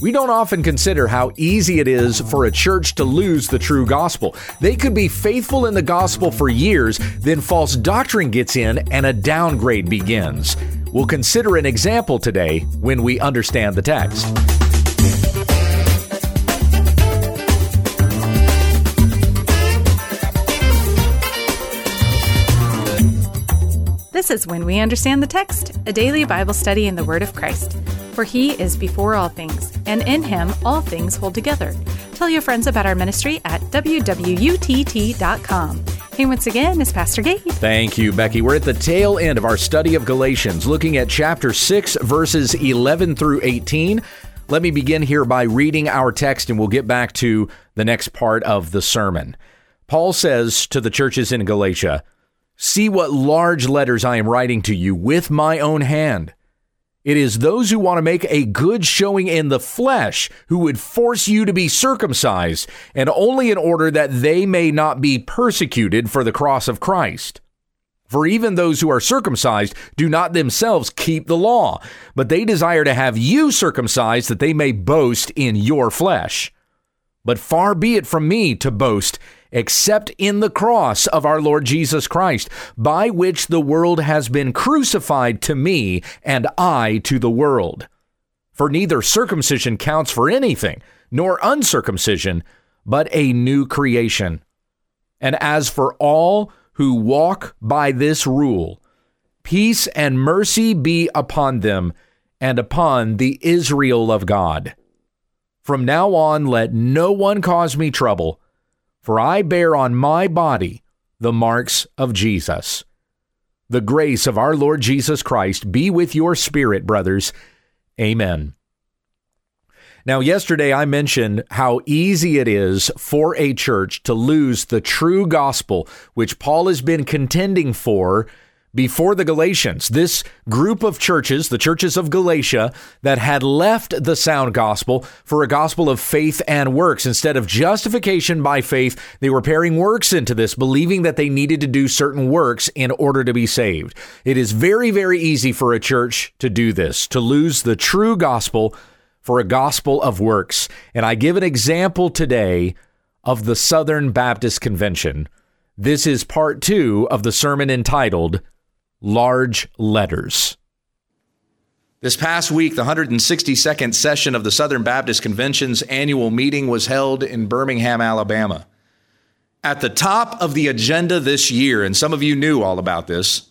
We don't often consider how easy it is for a church to lose the true gospel. They could be faithful in the gospel for years, then false doctrine gets in and a downgrade begins. We'll consider an example today when we understand the text. This is When We Understand the Text, a daily Bible study in the Word of Christ. For he is before all things, and in him all things hold together. Tell your friends about our ministry at wwutt.com. Hey, once again, it's Pastor Gabe. Thank you, Becky. We're at the tail end of our study of Galatians, looking at chapter 6, verses 11 through 18. Let me begin here by reading our text, and we'll get back to the next part of the sermon. Paul says to the churches in Galatia, See what large letters I am writing to you with my own hand. It is those who want to make a good showing in the flesh who would force you to be circumcised, and only in order that they may not be persecuted for the cross of Christ. For even those who are circumcised do not themselves keep the law, but they desire to have you circumcised that they may boast in your flesh. But far be it from me to boast except in the cross of our Lord Jesus Christ, by which the world has been crucified to me and I to the world. For neither circumcision counts for anything, nor uncircumcision, but a new creation. And as for all who walk by this rule, peace and mercy be upon them and upon the Israel of God. From now on, let no one cause me trouble for I bear on my body the marks of Jesus. The grace of our Lord Jesus Christ be with your spirit, brothers. Amen. Now, yesterday I mentioned how easy it is for a church to lose the true gospel, which Paul has been contending for before the Galatians, this group of churches, the churches of Galatia, that had left the sound gospel for a gospel of faith and works. Instead of justification by faith, they were pairing works into this, believing that they needed to do certain works in order to be saved. It is very, very easy for a church to do this, to lose the true gospel for a gospel of works. And I give an example today of the Southern Baptist Convention. This is part two of the sermon entitled large letters. This past week, the 162nd session of the Southern Baptist Convention's annual meeting was held in Birmingham, Alabama. At the top of the agenda this year, and some of you knew all about this,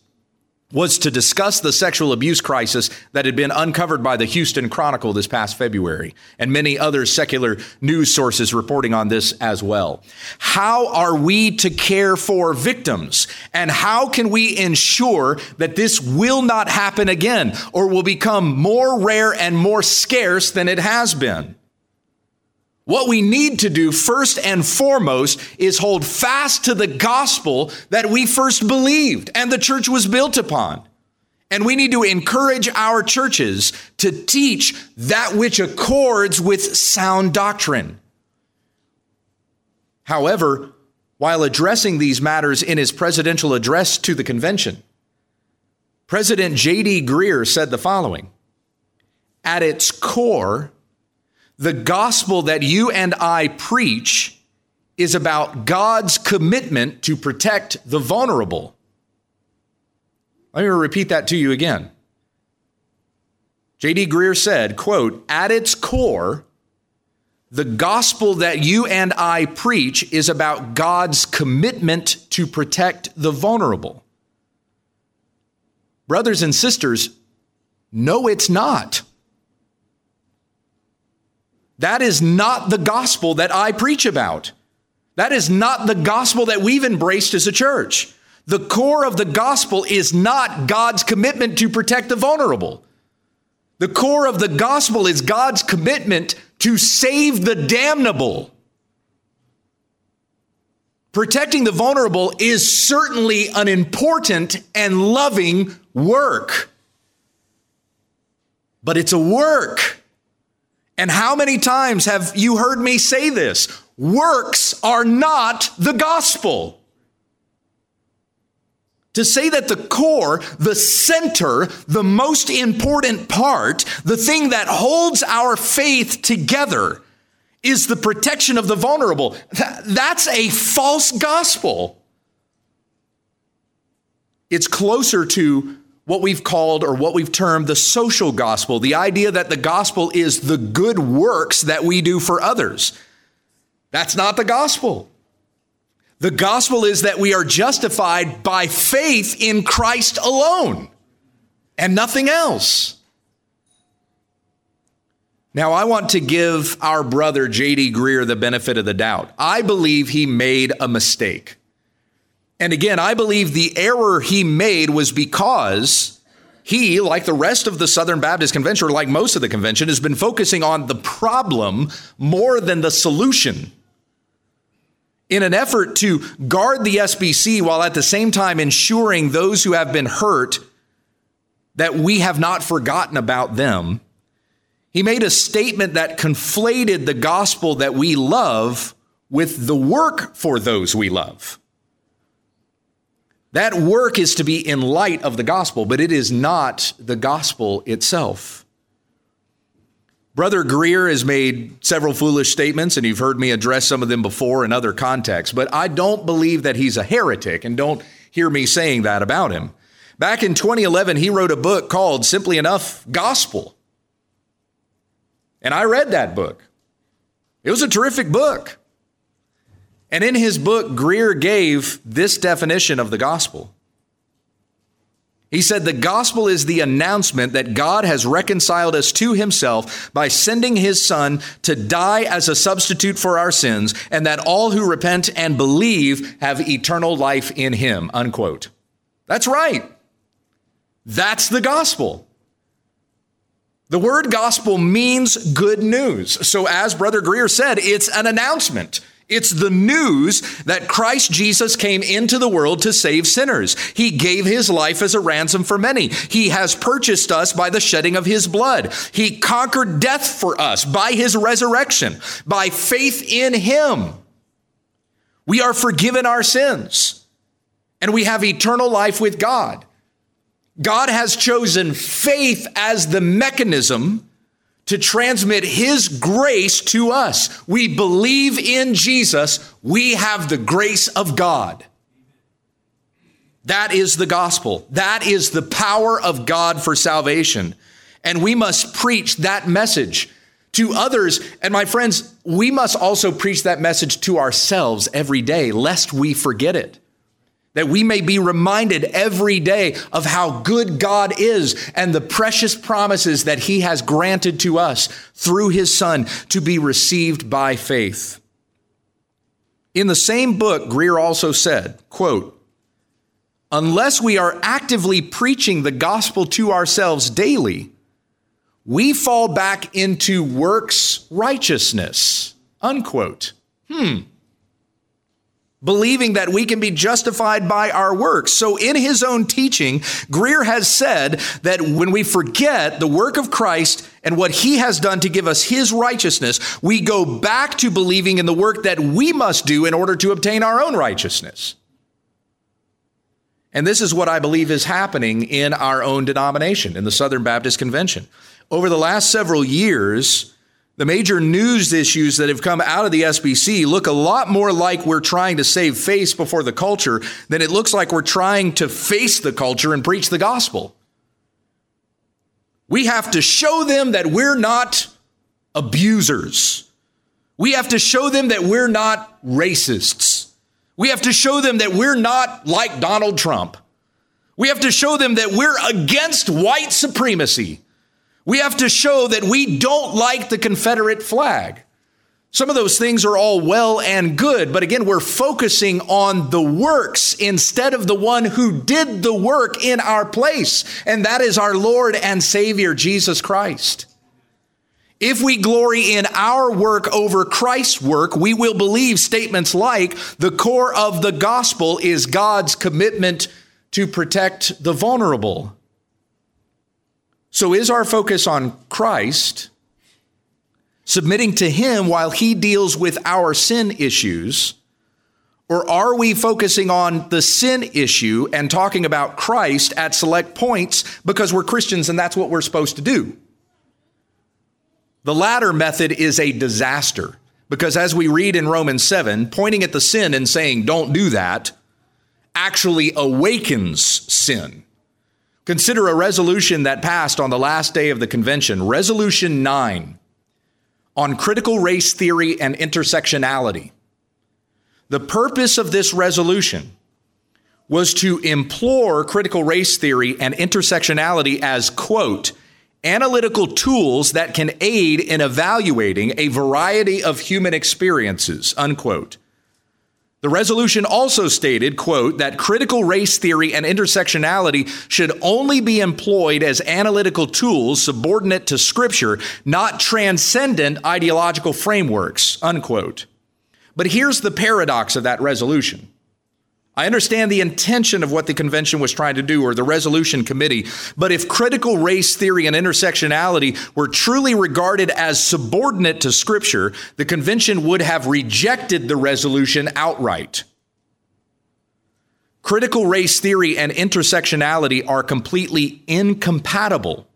was to discuss the sexual abuse crisis that had been uncovered by the Houston Chronicle this past February, and many other secular news sources reporting on this as well. How are we to care for victims? And how can we ensure that this will not happen again or will become more rare and more scarce than it has been? What we need to do first and foremost is hold fast to the gospel that we first believed and the church was built upon. And we need to encourage our churches to teach that which accords with sound doctrine. However, while addressing these matters in his presidential address to the convention, President J.D. Greear said the following At its core, the gospel that you and I preach is about God's commitment to protect the vulnerable. Let me repeat that to you again. J.D. Greear said, quote, at its core, the gospel that you and I preach is about God's commitment to protect the vulnerable. Brothers and sisters, no, it's not. That is not the gospel that I preach about. That is not the gospel that we've embraced as a church. The core of the gospel is not God's commitment to protect the vulnerable. The core of the gospel is God's commitment to save the damnable. Protecting the vulnerable is certainly an important and loving work. But it's a work. And how many times have you heard me say this? Works are not the gospel. to say that the core, the center, the most important part, the thing that holds our faith together is the protection of the vulnerable. That's a false gospel. It's closer to what we've called or what we've termed the social gospel, the idea that the gospel is the good works that we do for others. That's not the gospel. The gospel is that we are justified by faith in Christ alone and nothing else. Now, I want to give our brother J.D. Greear the benefit of the doubt. I believe he made a mistake. And again, I believe the error he made was because he, like the rest of the Southern Baptist Convention, or like most of the convention, has been focusing on the problem more than the solution in an effort to guard the SBC while at the same time ensuring those who have been hurt that we have not forgotten about them, he made a statement that conflated the gospel that we love with the work for those we love. That work is to be in light of the gospel, but it is not the gospel itself. Brother Greear has made several foolish statements, and you've heard me address some of them before in other contexts, but I don't believe that he's a heretic, and don't hear me saying that about him. Back in 2011, he wrote a book called Simply Enough Gospel. And I read that book. It was a terrific book. And in his book, Greear gave this definition of the gospel he said, The gospel is the announcement that God has reconciled us to himself by sending his son to die as a substitute for our sins, and that all who repent and believe have eternal life in him. Unquote. That's right. That's the gospel. The word gospel means good news. So, as Brother Greear said, it's an announcement. It's the news that Christ Jesus came into the world to save sinners. He gave his life as a ransom for many. He has purchased us by the shedding of his blood. He conquered death for us by his resurrection, by faith in him. We are forgiven our sins and we have eternal life with God. God has chosen faith as the mechanism to transmit His grace to us. We believe in Jesus, we have the grace of God. That is the gospel. That is the power of God for salvation. And we must preach that message to others. And my friends, we must also preach that message to ourselves every day, lest we forget it that we may be reminded every day of how good God is and the precious promises that he has granted to us through his son to be received by faith. In the same book, Greear also said, quote, unless we are actively preaching the gospel to ourselves daily, we fall back into works righteousness, unquote. Hmm believing that we can be justified by our works. So, in his own teaching, Greear has said that when we forget the work of Christ and what he has done to give us his righteousness, we go back to believing in the work that we must do in order to obtain our own righteousness. And this is what I believe is happening in our own denomination, in the Southern Baptist Convention. Over the last several years, the major news issues that have come out of the SBC look a lot more like we're trying to save face before the culture than it looks like we're trying to face the culture and preach the gospel. We have to show them that we're not abusers. We have to show them that we're not racists. We have to show them that we're not like Donald Trump. We have to show them that we're against white supremacy. We have to show that we don't like the Confederate flag. Some of those things are all well and good, but again, we're focusing on the works instead of the one who did the work in our place, and that is our Lord and Savior, Jesus Christ. If we glory in our work over Christ's work, we will believe statements like the core of the gospel is God's commitment to protect the vulnerable. So, is our focus on Christ, submitting to Him while He deals with our sin issues? Or are we focusing on the sin issue and talking about Christ at select points because we're Christians and that's what we're supposed to do? The latter method is a disaster because, as we read in Romans 7, pointing at the sin and saying, don't do that, actually awakens sin. Consider a resolution that passed on the last day of the convention, Resolution 9 on critical race theory and intersectionality. The purpose of this resolution was to implore critical race theory and intersectionality as, quote, analytical tools that can aid in evaluating a variety of human experiences, unquote. The resolution also stated, quote, that critical race theory and intersectionality should only be employed as analytical tools subordinate to scripture, not transcendent ideological frameworks, unquote. But here's the paradox of that resolution. I understand the intention of what the convention was trying to do or the resolution committee, but if critical race theory and intersectionality were truly regarded as subordinate to Scripture, the convention would have rejected the resolution outright. Critical race theory and intersectionality are completely incompatible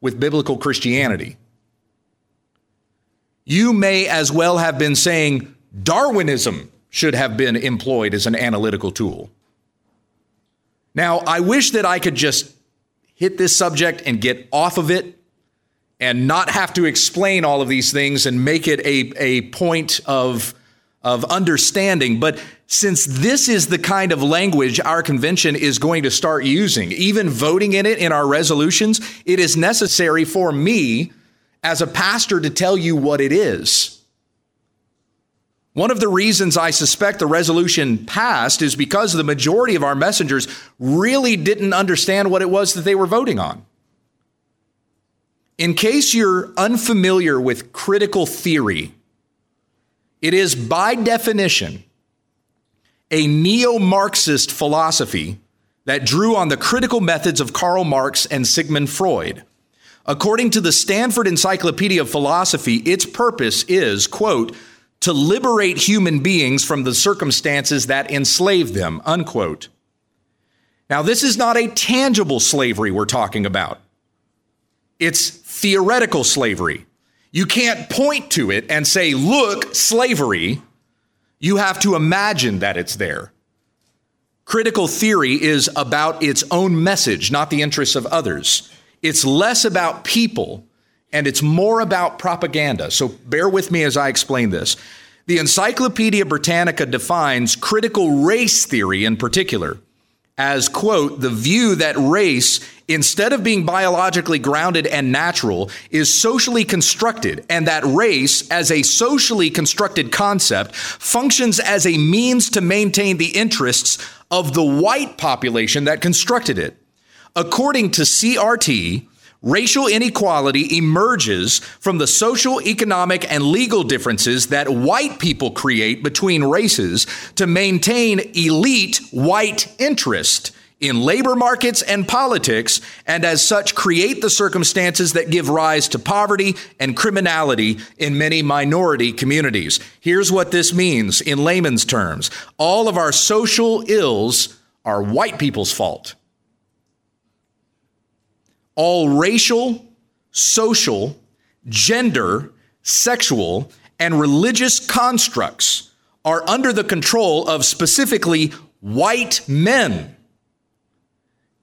with biblical Christianity. You may as well have been saying Darwinism should have been employed as an analytical tool. Now, I wish that I could just hit this subject and get off of it and not have to explain all of these things and make it a, a point of, of understanding. But since this is the kind of language our convention is going to start using, even voting in it in our resolutions, it is necessary for me as a pastor to tell you what it is. One of the reasons I suspect the resolution passed is because the majority of our messengers really didn't understand what it was that they were voting on. In case you're unfamiliar with critical theory, it is by definition a neo Marxist philosophy that drew on the critical methods of Karl Marx and Sigmund Freud. According to the Stanford Encyclopedia of Philosophy, its purpose is, quote, to liberate human beings from the circumstances that enslave them, unquote. Now, this is not a tangible slavery we're talking about. It's theoretical slavery. You can't point to it and say, look, slavery. You have to imagine that it's there. Critical theory is about its own message, not the interests of others. It's less about people and it's more about propaganda. So bear with me as I explain this. The Encyclopedia Britannica defines critical race theory in particular as, quote, the view that race, instead of being biologically grounded and natural, is socially constructed, and that race, as a socially constructed concept, functions as a means to maintain the interests of the white population that constructed it. According to CRT, Racial inequality emerges from the social, economic, and legal differences that white people create between races to maintain elite white interest in labor markets and politics, and as such create the circumstances that give rise to poverty and criminality in many minority communities. Here's what this means in layman's terms all of our social ills are white people's fault all racial, social, gender, sexual, and religious constructs are under the control of specifically white men.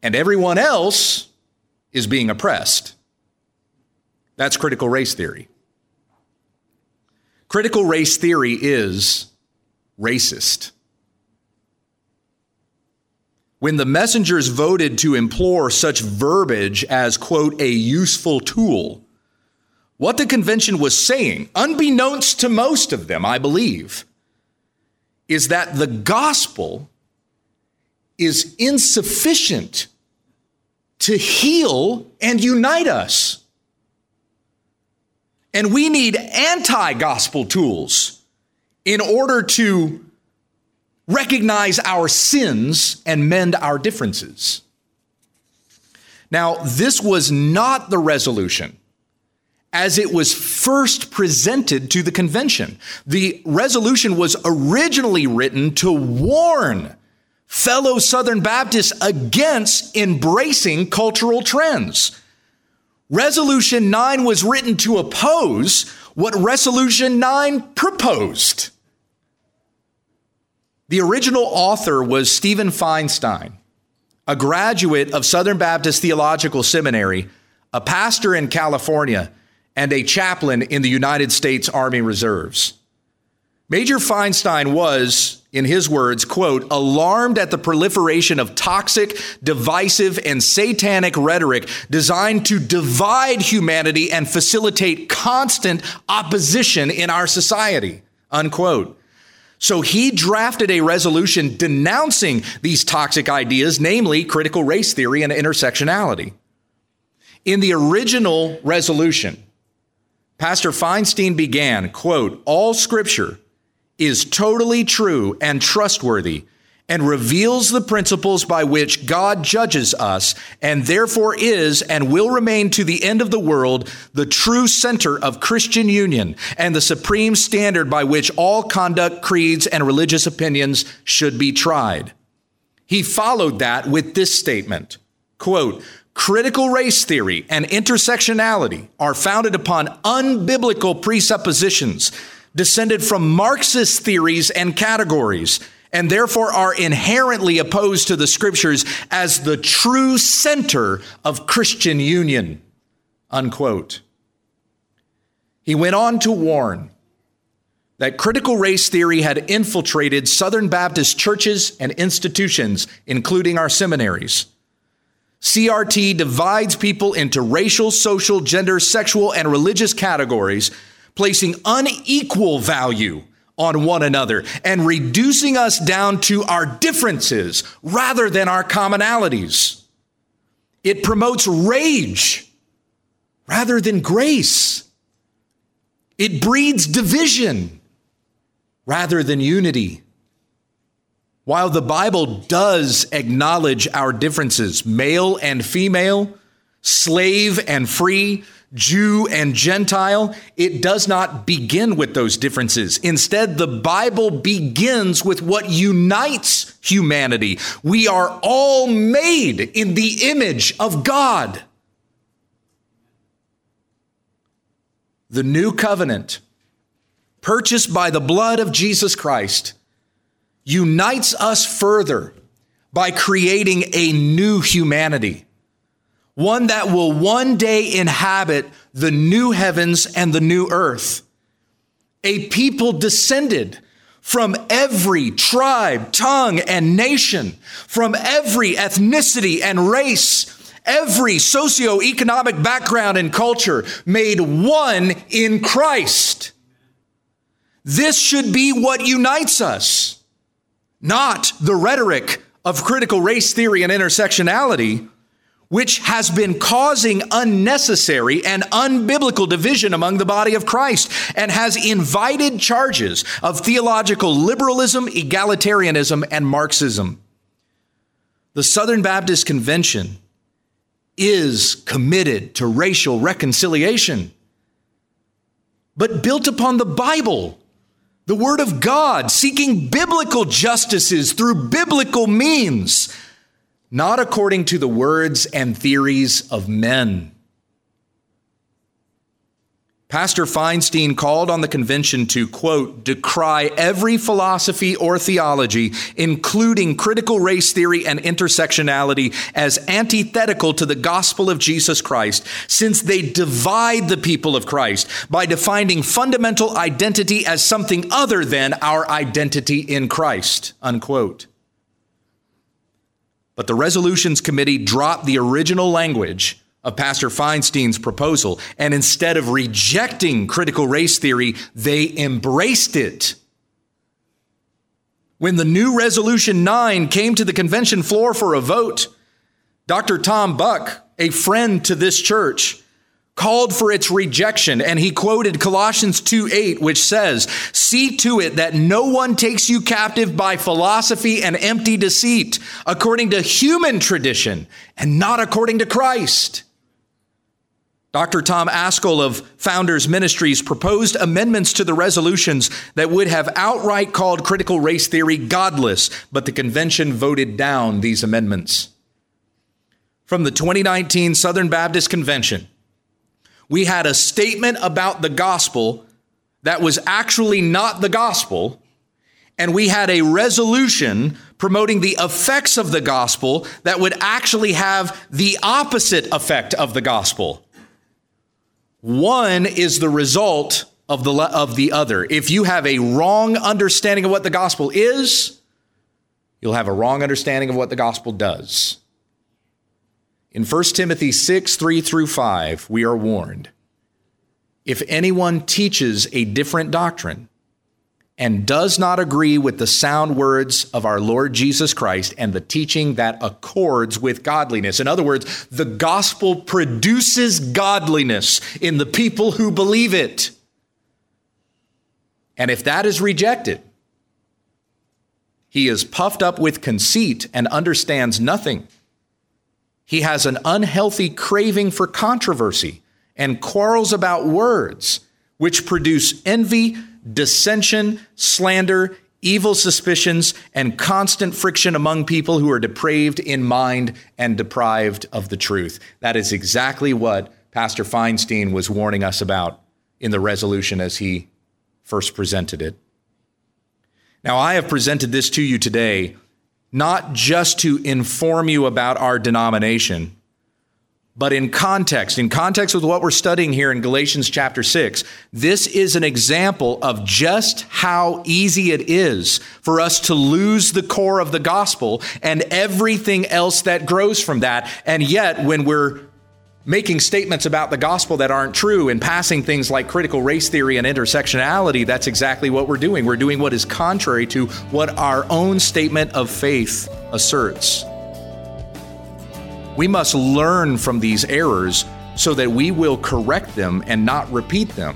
And everyone else is being oppressed. That's critical race theory. Critical race theory is racist. When the messengers voted to implore such verbiage as, quote, a useful tool, what the convention was saying, unbeknownst to most of them, I believe, is that the gospel is insufficient to heal and unite us. And we need anti gospel tools in order to recognize our sins and mend our differences. Now, this was not the resolution as it was first presented to the convention. The resolution was originally written to warn fellow Southern Baptists against embracing cultural trends. Resolution 9 was written to oppose what Resolution 9 proposed. The original author was Stephen Feinstein, a graduate of Southern Baptist Theological Seminary, a pastor in California, and a chaplain in the United States Army Reserves. Major Feinstein was, in his words, quote, alarmed at the proliferation of toxic, divisive, and satanic rhetoric designed to divide humanity and facilitate constant opposition in our society, unquote. So he drafted a resolution denouncing these toxic ideas, namely critical race theory and intersectionality. In the original resolution, Pastor Feinstein began, quote, all scripture is totally true and trustworthy and reveals the principles by which God judges us and therefore is and will remain to the end of the world the true center of Christian union and the supreme standard by which all conduct, creeds, and religious opinions should be tried. He followed that with this statement, quote, Critical race theory and intersectionality are founded upon unbiblical presuppositions descended from Marxist theories and categories, and therefore are inherently opposed to the scriptures as the true center of Christian union. Unquote. He went on to warn that critical race theory had infiltrated Southern Baptist churches and institutions, including our seminaries. CRT divides people into racial, social, gender, sexual, and religious categories placing unequal value on one another and reducing us down to our differences rather than our commonalities. It promotes rage rather than grace. It breeds division rather than unity. While the Bible does acknowledge our differences, male and female, slave and free, Jew and Gentile, it does not begin with those differences. Instead, the Bible begins with what unites humanity. We are all made in the image of God. The new covenant, purchased by the blood of Jesus Christ, unites us further by creating a new humanity one that will one day inhabit the new heavens and the new earth. A people descended from every tribe, tongue, and nation, from every ethnicity and race, every socioeconomic background and culture, made one in Christ. This should be what unites us, not the rhetoric of critical race theory and intersectionality which has been causing unnecessary and unbiblical division among the body of Christ and has invited charges of theological liberalism, egalitarianism, and Marxism. The Southern Baptist Convention is committed to racial reconciliation, but built upon the Bible, the Word of God, seeking biblical justices through biblical means not according to the words and theories of men. Pastor Feinstein called on the convention to, quote, decry every philosophy or theology, including critical race theory and intersectionality, as antithetical to the gospel of Jesus Christ, since they divide the people of Christ by defining fundamental identity as something other than our identity in Christ, unquote. But the resolutions committee dropped the original language of Pastor Feinstein's proposal, and instead of rejecting critical race theory, they embraced it. When the new Resolution 9 came to the convention floor for a vote, Dr. Tom Buck, a friend to this church, called for its rejection and he quoted Colossians 2 8, which says, See to it that no one takes you captive by philosophy and empty deceit, according to human tradition and not according to Christ. Dr. Tom Ascol of Founders Ministries proposed amendments to the resolutions that would have outright called critical race theory godless, but the convention voted down these amendments. From the 2019 Southern Baptist Convention, we had a statement about the gospel that was actually not the gospel, and we had a resolution promoting the effects of the gospel that would actually have the opposite effect of the gospel. One is the result of the, of the other. If you have a wrong understanding of what the gospel is, you'll have a wrong understanding of what the gospel does. In 1 Timothy 6, 3 through 5, we are warned if anyone teaches a different doctrine and does not agree with the sound words of our Lord Jesus Christ and the teaching that accords with godliness. In other words, the gospel produces godliness in the people who believe it. And if that is rejected, he is puffed up with conceit and understands nothing. He has an unhealthy craving for controversy and quarrels about words, which produce envy dissension, slander, evil suspicions, and constant friction among people who are depraved in mind and deprived of the truth. That is exactly what Pastor Feinstein was warning us about in the resolution as he first presented it. Now, I have presented this to you today not just to inform you about our denomination but in context, in context with what we're studying here in Galatians chapter 6, this is an example of just how easy it is for us to lose the core of the gospel and everything else that grows from that. And yet, when we're making statements about the gospel that aren't true and passing things like critical race theory and intersectionality, that's exactly what we're doing. We're doing what is contrary to what our own statement of faith asserts. We must learn from these errors so that we will correct them and not repeat them.